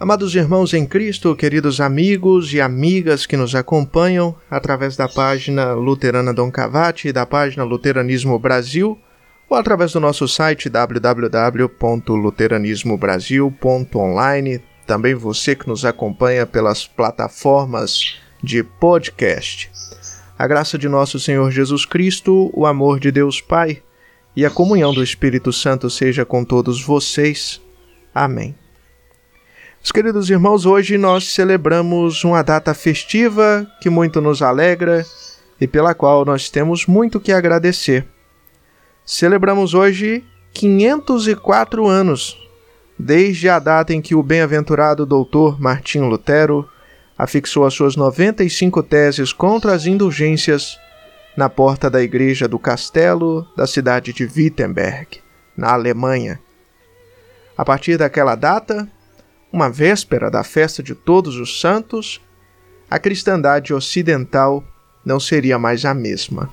Amados irmãos em Cristo, queridos amigos e amigas que nos acompanham através da página Luterana Dom Cavati e da página Luteranismo Brasil, ou através do nosso site www.luteranismobrasil.online, também você que nos acompanha pelas plataformas de podcast. A graça de nosso Senhor Jesus Cristo, o amor de Deus Pai e a comunhão do Espírito Santo seja com todos vocês. Amém. Os queridos irmãos, hoje nós celebramos uma data festiva que muito nos alegra e pela qual nós temos muito que agradecer. Celebramos hoje 504 anos, desde a data em que o bem-aventurado doutor Martim Lutero afixou as suas 95 teses contra as indulgências na porta da igreja do castelo da cidade de Wittenberg, na Alemanha. A partir daquela data, uma véspera da festa de Todos os Santos, a cristandade ocidental não seria mais a mesma.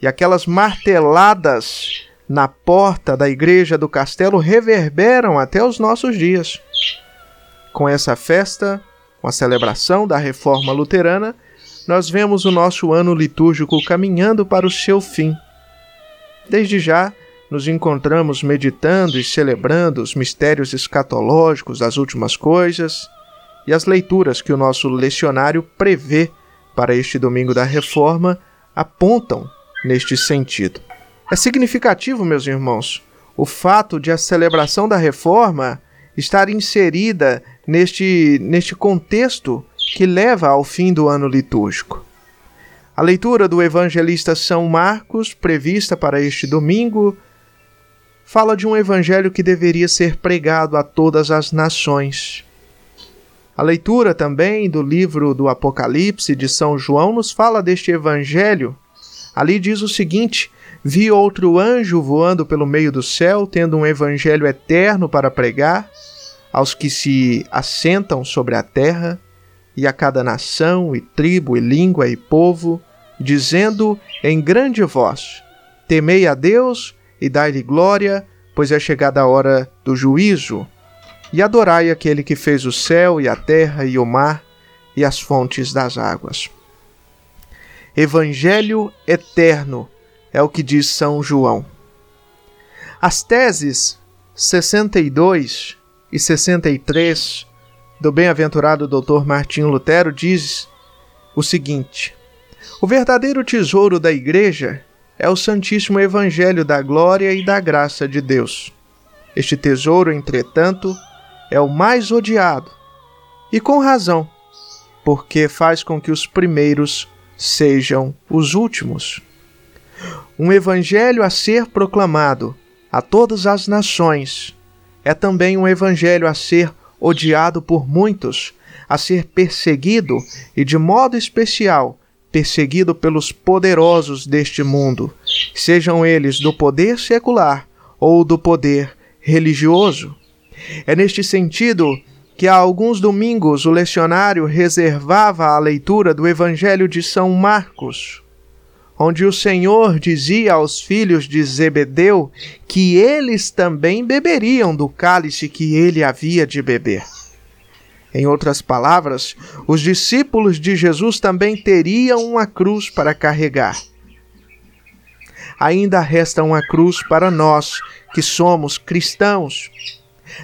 E aquelas marteladas na porta da igreja do castelo reverberam até os nossos dias. Com essa festa, com a celebração da reforma luterana, nós vemos o nosso ano litúrgico caminhando para o seu fim. Desde já, nos encontramos meditando e celebrando os mistérios escatológicos das últimas coisas e as leituras que o nosso lecionário prevê para este domingo da reforma apontam neste sentido. É significativo, meus irmãos, o fato de a celebração da reforma estar inserida neste, neste contexto que leva ao fim do ano litúrgico. A leitura do evangelista São Marcos, prevista para este domingo, fala de um evangelho que deveria ser pregado a todas as nações. A leitura também do livro do Apocalipse de São João nos fala deste evangelho. Ali diz o seguinte: Vi outro anjo voando pelo meio do céu, tendo um evangelho eterno para pregar aos que se assentam sobre a terra e a cada nação e tribo e língua e povo, dizendo em grande voz: Temei a Deus e dai-lhe glória, pois é chegada a hora do juízo. E adorai aquele que fez o céu e a terra e o mar e as fontes das águas. Evangelho eterno é o que diz São João. As teses 62 e 63 do bem-aventurado Dr. Martinho Lutero diz o seguinte: O verdadeiro tesouro da igreja é o Santíssimo Evangelho da glória e da graça de Deus. Este tesouro, entretanto, é o mais odiado, e com razão, porque faz com que os primeiros sejam os últimos. Um evangelho a ser proclamado a todas as nações é também um evangelho a ser odiado por muitos, a ser perseguido e, de modo especial, perseguido pelos poderosos deste mundo, sejam eles do poder secular ou do poder religioso. É neste sentido que há alguns domingos o lecionário reservava a leitura do Evangelho de São Marcos, onde o Senhor dizia aos filhos de Zebedeu que eles também beberiam do cálice que ele havia de beber. Em outras palavras, os discípulos de Jesus também teriam uma cruz para carregar. Ainda resta uma cruz para nós, que somos cristãos.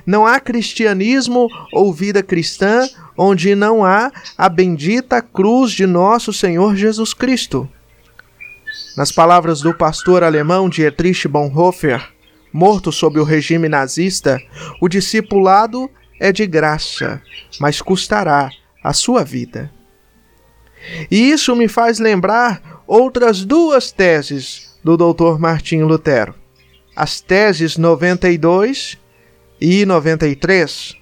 Não há cristianismo ou vida cristã onde não há a bendita cruz de nosso Senhor Jesus Cristo. Nas palavras do pastor alemão Dietrich Bonhoeffer, morto sob o regime nazista, o discipulado é de graça, mas custará a sua vida. E isso me faz lembrar outras duas teses do Dr. Martim Lutero. As teses 92 e 93,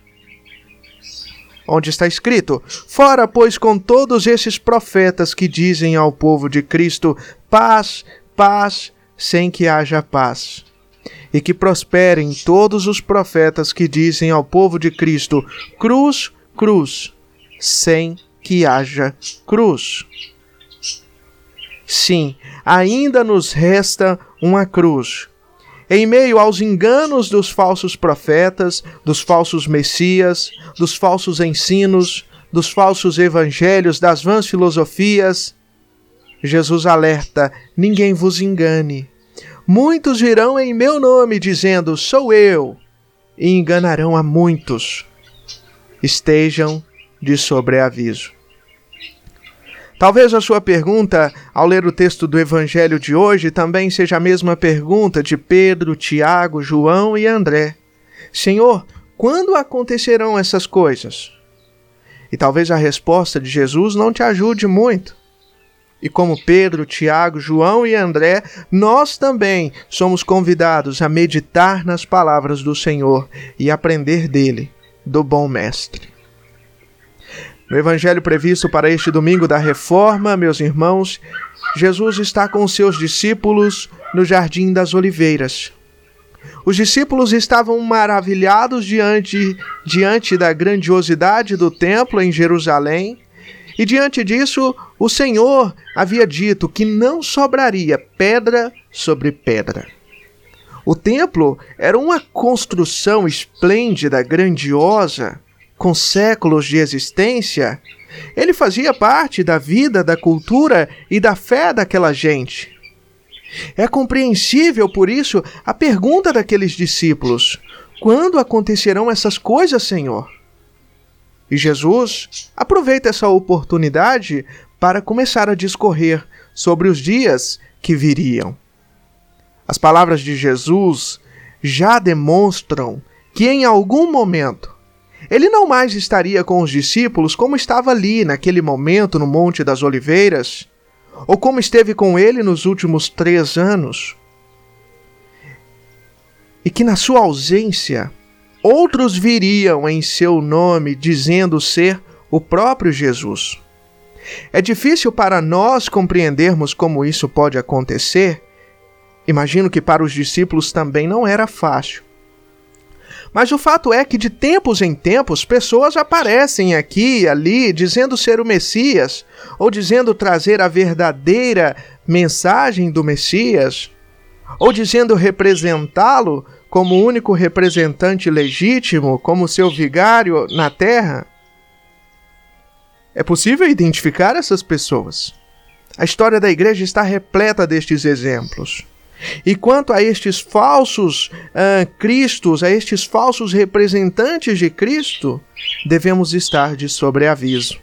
onde está escrito: Fora, pois, com todos esses profetas que dizem ao povo de Cristo: paz, paz, sem que haja paz e que prosperem todos os profetas que dizem ao povo de Cristo: cruz, cruz, sem que haja cruz. Sim, ainda nos resta uma cruz. em meio aos enganos dos falsos profetas, dos falsos messias, dos falsos ensinos, dos falsos evangelhos, das vãs filosofias, Jesus alerta: ninguém vos engane. Muitos virão em meu nome dizendo: Sou eu, e enganarão a muitos. Estejam de sobreaviso. Talvez a sua pergunta, ao ler o texto do Evangelho de hoje, também seja a mesma pergunta de Pedro, Tiago, João e André: Senhor, quando acontecerão essas coisas? E talvez a resposta de Jesus não te ajude muito. E como Pedro, Tiago, João e André, nós também somos convidados a meditar nas palavras do Senhor e aprender dele, do bom Mestre. No evangelho previsto para este domingo da reforma, meus irmãos, Jesus está com seus discípulos no Jardim das Oliveiras. Os discípulos estavam maravilhados diante, diante da grandiosidade do templo em Jerusalém, e diante disso, o Senhor havia dito que não sobraria pedra sobre pedra. O templo era uma construção esplêndida, grandiosa, com séculos de existência, ele fazia parte da vida, da cultura e da fé daquela gente. É compreensível, por isso, a pergunta daqueles discípulos: quando acontecerão essas coisas, Senhor? E Jesus aproveita essa oportunidade para começar a discorrer sobre os dias que viriam. As palavras de Jesus já demonstram que em algum momento ele não mais estaria com os discípulos como estava ali naquele momento no Monte das Oliveiras, ou como esteve com ele nos últimos três anos. E que na sua ausência, outros viriam em seu nome dizendo ser o próprio Jesus. É difícil para nós compreendermos como isso pode acontecer. Imagino que para os discípulos também não era fácil. Mas o fato é que de tempos em tempos pessoas aparecem aqui e ali dizendo ser o Messias ou dizendo trazer a verdadeira mensagem do Messias ou dizendo representá-lo como único representante legítimo, como seu vigário na terra. É possível identificar essas pessoas. A história da igreja está repleta destes exemplos. E quanto a estes falsos uh, Cristos, a estes falsos representantes de Cristo, devemos estar de sobreaviso.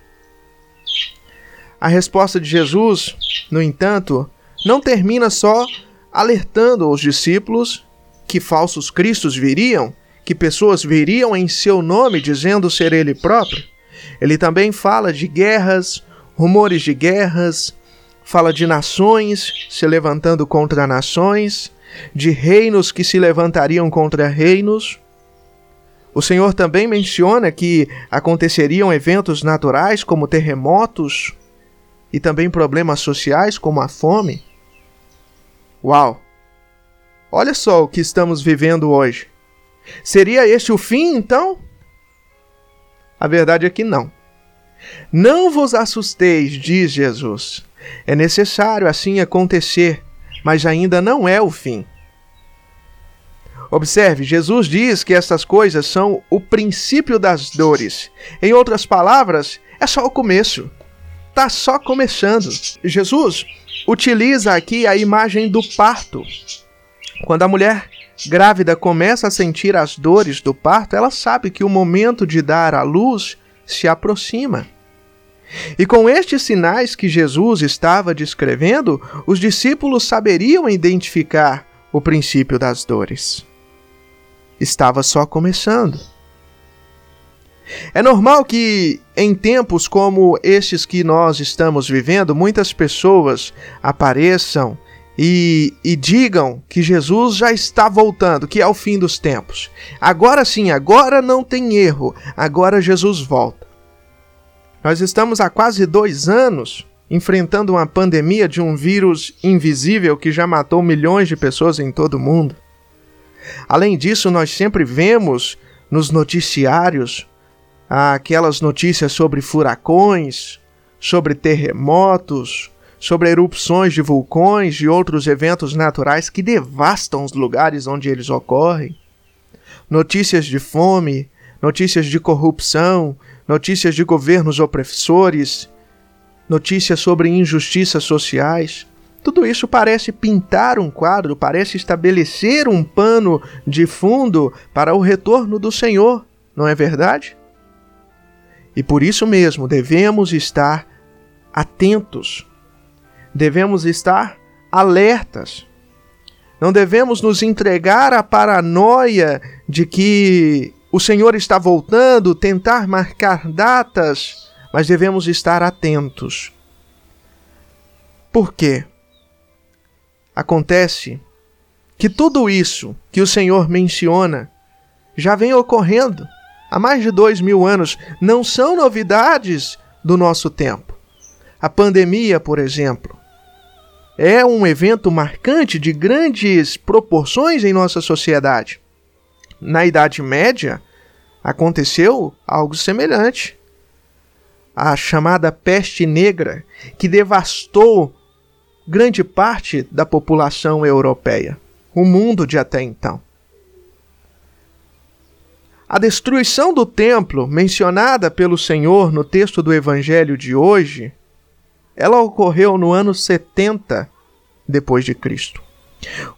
A resposta de Jesus, no entanto, não termina só alertando os discípulos que falsos cristos viriam, que pessoas viriam em seu nome dizendo ser ele próprio. Ele também fala de guerras, rumores de guerras, fala de nações se levantando contra nações, de reinos que se levantariam contra reinos. O Senhor também menciona que aconteceriam eventos naturais como terremotos e também problemas sociais como a fome. Uau! Olha só o que estamos vivendo hoje. Seria este o fim, então? A verdade é que não. Não vos assusteis, diz Jesus. É necessário assim acontecer, mas ainda não é o fim. Observe, Jesus diz que essas coisas são o princípio das dores. Em outras palavras, é só o começo. Está só começando. Jesus utiliza aqui a imagem do parto. Quando a mulher grávida começa a sentir as dores do parto, ela sabe que o momento de dar à luz se aproxima. E com estes sinais que Jesus estava descrevendo, os discípulos saberiam identificar o princípio das dores. Estava só começando. É normal que, em tempos como estes que nós estamos vivendo, muitas pessoas apareçam e, e, digam que Jesus já está voltando, que é o fim dos tempos. Agora sim, agora não tem erro, agora Jesus volta. Nós estamos há quase dois anos enfrentando uma pandemia de um vírus invisível que já matou milhões de pessoas em todo o mundo. Além disso, nós sempre vemos nos noticiários aquelas notícias sobre furacões, sobre terremotos, sobre erupções de vulcões e outros eventos naturais que devastam os lugares onde eles ocorrem. Notícias de fome, notícias de corrupção, notícias de governos opressores, notícias sobre injustiças sociais. Tudo isso parece pintar um quadro, parece estabelecer um pano de fundo para o retorno do Senhor, não é verdade? E por isso mesmo devemos estar atentos, devemos estar alertas. Não devemos nos entregar à paranoia de que o Senhor está voltando, tentar marcar datas, mas devemos estar atentos. Por quê? Acontece que tudo isso que o Senhor menciona já vem ocorrendo há mais de dois mil anos, não são novidades do nosso tempo. A pandemia, por exemplo, é um evento marcante de grandes proporções em nossa sociedade. Na Idade Média, aconteceu algo semelhante. A chamada peste negra, que devastou grande parte da população europeia, o mundo de até então. A destruição do templo, mencionada pelo Senhor no texto do evangelho de hoje, ela ocorreu no ano 70 depois de Cristo.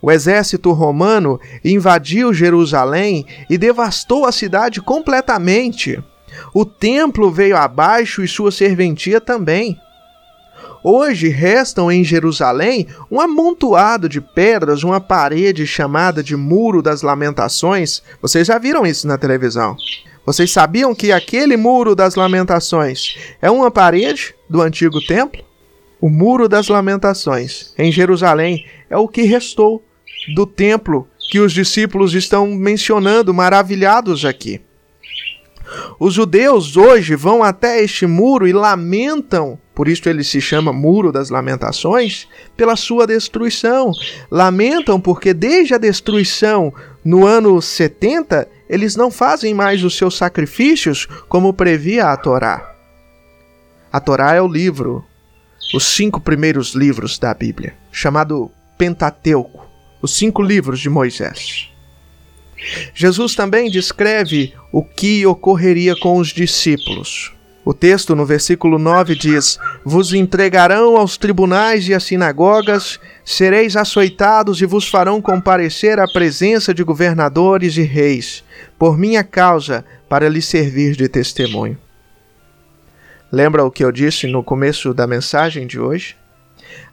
O exército romano invadiu Jerusalém e devastou a cidade completamente. O templo veio abaixo e sua serventia também. Hoje restam em Jerusalém um amontoado de pedras, uma parede chamada de Muro das Lamentações. Vocês já viram isso na televisão? Vocês sabiam que aquele Muro das Lamentações é uma parede do antigo templo? O Muro das Lamentações, em Jerusalém, é o que restou do templo que os discípulos estão mencionando, maravilhados aqui. Os judeus hoje vão até este muro e lamentam, por isso ele se chama Muro das Lamentações, pela sua destruição. Lamentam porque desde a destruição no ano 70, eles não fazem mais os seus sacrifícios como previa a Torá. A Torá é o livro os cinco primeiros livros da Bíblia, chamado Pentateuco, os cinco livros de Moisés. Jesus também descreve o que ocorreria com os discípulos. O texto no versículo 9 diz: Vos entregarão aos tribunais e às sinagogas, sereis açoitados e vos farão comparecer à presença de governadores e reis, por minha causa, para lhes servir de testemunho. Lembra o que eu disse no começo da mensagem de hoje?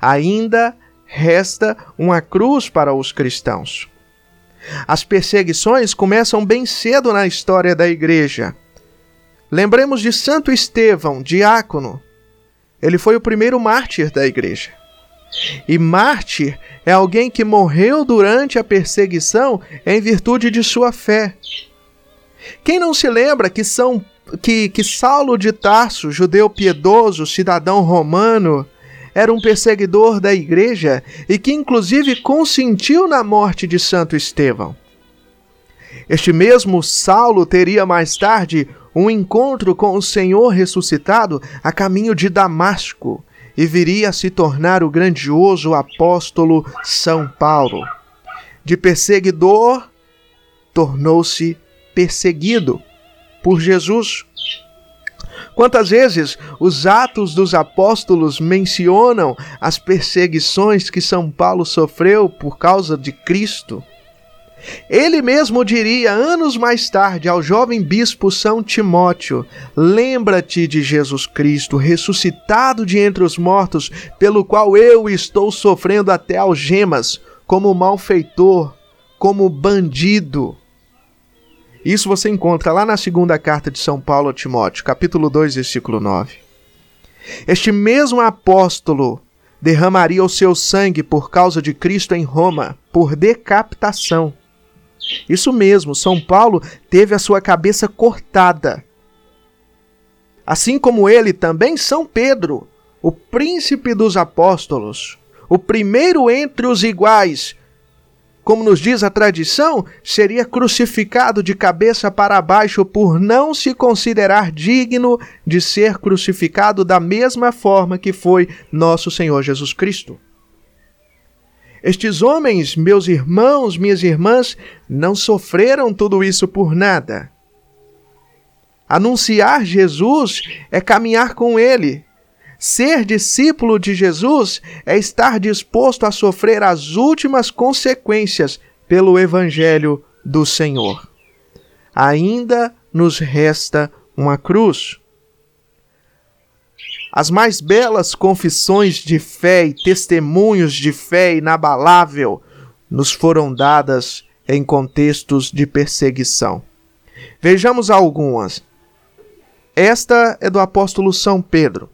Ainda resta uma cruz para os cristãos. As perseguições começam bem cedo na história da igreja. Lembremos de Santo Estevão, diácono. Ele foi o primeiro mártir da igreja. E mártir é alguém que morreu durante a perseguição em virtude de sua fé. Quem não se lembra que São que, que Saulo de Tarso, judeu piedoso, cidadão romano, era um perseguidor da igreja e que inclusive consentiu na morte de Santo Estevão. Este mesmo Saulo teria mais tarde um encontro com o Senhor ressuscitado a caminho de Damasco e viria a se tornar o grandioso apóstolo São Paulo. De perseguidor, tornou-se perseguido por Jesus. Quantas vezes os Atos dos Apóstolos mencionam as perseguições que São Paulo sofreu por causa de Cristo? Ele mesmo diria anos mais tarde ao jovem bispo São Timóteo: Lembra-te de Jesus Cristo, ressuscitado de entre os mortos, pelo qual eu estou sofrendo até algemas, como malfeitor, como bandido. Isso você encontra lá na segunda carta de São Paulo a Timóteo, capítulo 2, versículo 9. Este mesmo apóstolo derramaria o seu sangue por causa de Cristo em Roma, por decapitação. Isso mesmo, São Paulo teve a sua cabeça cortada. Assim como ele, também São Pedro, o príncipe dos apóstolos, o primeiro entre os iguais, como nos diz a tradição, seria crucificado de cabeça para baixo por não se considerar digno de ser crucificado da mesma forma que foi nosso Senhor Jesus Cristo. Estes homens, meus irmãos, minhas irmãs, não sofreram tudo isso por nada. Anunciar Jesus é caminhar com Ele, Ser discípulo de Jesus é estar disposto a sofrer as últimas consequências pelo Evangelho do Senhor. Ainda nos resta uma cruz. As mais belas confissões de fé e testemunhos de fé inabalável nos foram dadas em contextos de perseguição. Vejamos algumas. Esta é do apóstolo São Pedro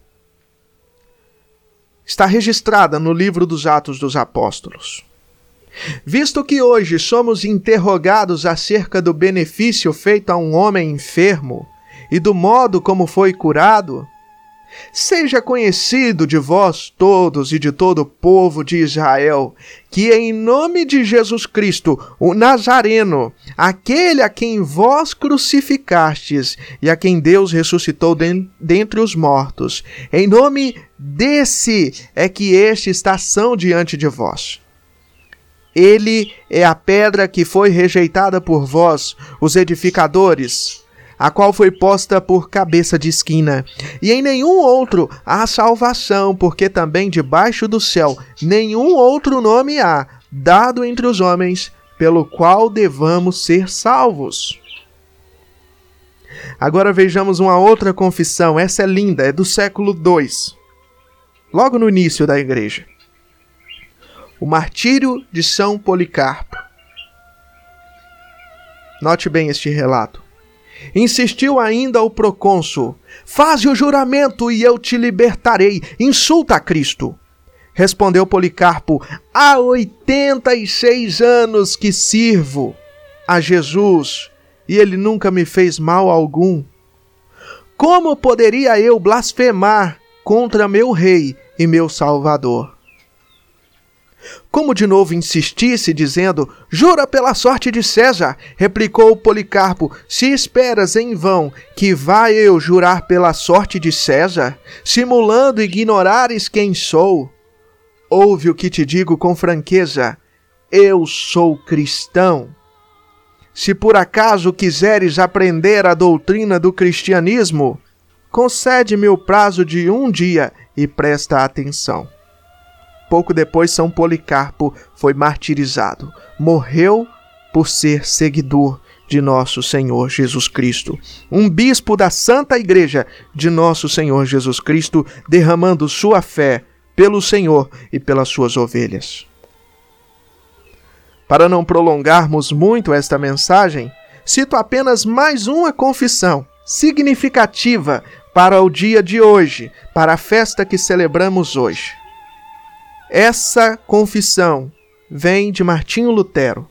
está registrada no livro dos Atos dos Apóstolos. Visto que hoje somos interrogados acerca do benefício feito a um homem enfermo e do modo como foi curado, Seja conhecido de vós todos e de todo o povo de Israel, que em nome de Jesus Cristo, o Nazareno, aquele a quem vós crucificastes e a quem Deus ressuscitou dentre os mortos, em nome desse é que este está são diante de vós. Ele é a pedra que foi rejeitada por vós, os edificadores, a qual foi posta por cabeça de esquina. E em nenhum outro há salvação, porque também debaixo do céu nenhum outro nome há, dado entre os homens, pelo qual devamos ser salvos. Agora vejamos uma outra confissão, essa é linda, é do século II, logo no início da igreja. O martírio de São Policarpo. Note bem este relato. Insistiu ainda o procônsul: Faze o juramento e eu te libertarei. Insulta a Cristo. Respondeu Policarpo: Há oitenta e seis anos que sirvo a Jesus e ele nunca me fez mal algum. Como poderia eu blasfemar contra meu rei e meu salvador? Como de novo insistisse, dizendo: Jura pela sorte de César, replicou Policarpo: Se esperas em vão que vá eu jurar pela sorte de César, simulando ignorares quem sou, ouve o que te digo com franqueza: eu sou cristão. Se por acaso quiseres aprender a doutrina do cristianismo, concede-me o prazo de um dia e presta atenção. Pouco depois, São Policarpo foi martirizado. Morreu por ser seguidor de nosso Senhor Jesus Cristo. Um bispo da Santa Igreja de nosso Senhor Jesus Cristo, derramando sua fé pelo Senhor e pelas suas ovelhas. Para não prolongarmos muito esta mensagem, cito apenas mais uma confissão significativa para o dia de hoje, para a festa que celebramos hoje. Essa confissão vem de Martinho Lutero.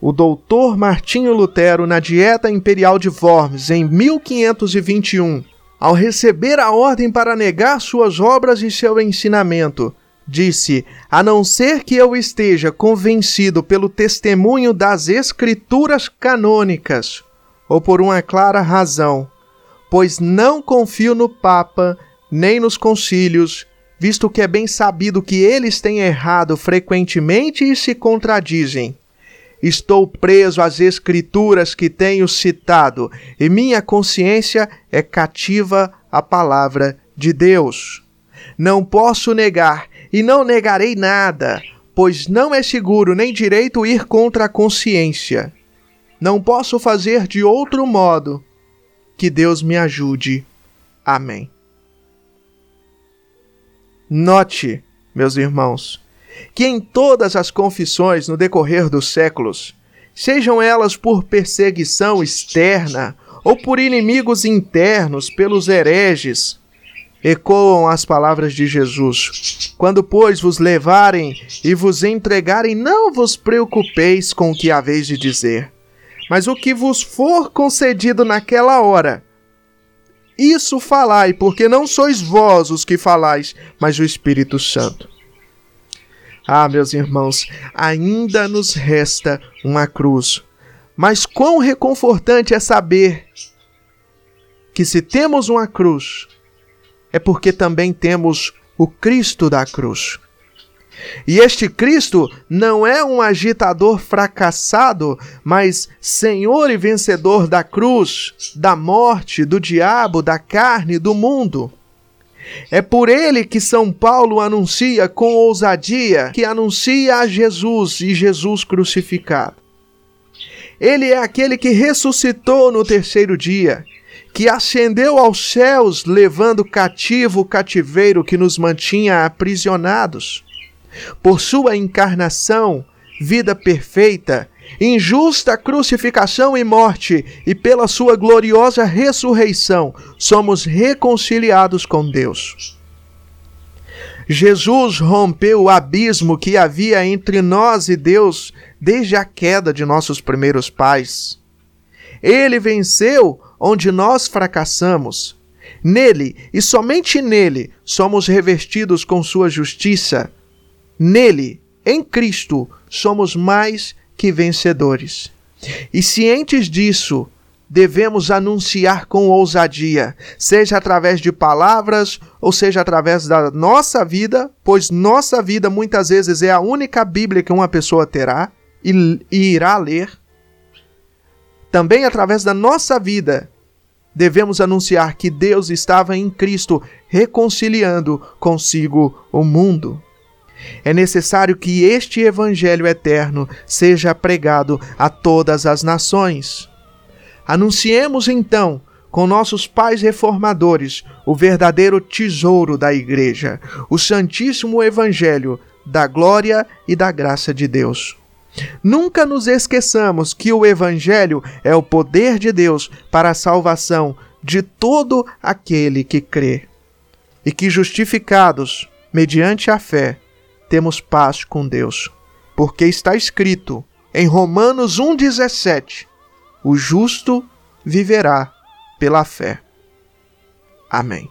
O doutor Martinho Lutero, na Dieta Imperial de Worms, em 1521, ao receber a ordem para negar suas obras e seu ensinamento, disse: A não ser que eu esteja convencido pelo testemunho das Escrituras canônicas, ou por uma clara razão, pois não confio no Papa, nem nos concílios, visto que é bem sabido que eles têm errado frequentemente e se contradizem. Estou preso às escrituras que tenho citado, e minha consciência é cativa à palavra de Deus. Não posso negar, e não negarei nada, pois não é seguro nem direito ir contra a consciência. Não posso fazer de outro modo. Que Deus me ajude. Amém. Note, meus irmãos, que em todas as confissões no decorrer dos séculos, sejam elas por perseguição externa ou por inimigos internos, pelos hereges, ecoam as palavras de Jesus: Quando, pois, vos levarem e vos entregarem, não vos preocupeis com o que haveis de dizer, mas o que vos for concedido naquela hora isso falai, porque não sois vós os que falais, mas o Espírito Santo. Ah, meus irmãos, ainda nos resta uma cruz. Mas quão reconfortante é saber que se temos uma cruz, é porque também temos o Cristo da cruz. E este Cristo não é um agitador fracassado, mas Senhor e vencedor da cruz, da morte, do diabo, da carne, do mundo. É por ele que São Paulo anuncia com ousadia que anuncia a Jesus e Jesus crucificado. Ele é aquele que ressuscitou no terceiro dia, que ascendeu aos céus, levando cativo o cativeiro que nos mantinha aprisionados. Por sua encarnação, vida perfeita, injusta crucificação e morte, e pela sua gloriosa ressurreição, somos reconciliados com Deus. Jesus rompeu o abismo que havia entre nós e Deus desde a queda de nossos primeiros pais. Ele venceu onde nós fracassamos. Nele e somente nele somos revestidos com sua justiça. Nele, em Cristo, somos mais que vencedores. E cientes disso, devemos anunciar com ousadia, seja através de palavras ou seja através da nossa vida, pois nossa vida muitas vezes é a única Bíblia que uma pessoa terá e, e irá ler também através da nossa vida, devemos anunciar que Deus estava em Cristo reconciliando consigo o mundo. É necessário que este Evangelho eterno seja pregado a todas as nações. Anunciemos então, com nossos pais reformadores, o verdadeiro tesouro da Igreja, o Santíssimo Evangelho da glória e da graça de Deus. Nunca nos esqueçamos que o Evangelho é o poder de Deus para a salvação de todo aquele que crê, e que, justificados mediante a fé, temos paz com Deus. Porque está escrito em Romanos 1,17: O justo viverá pela fé. Amém.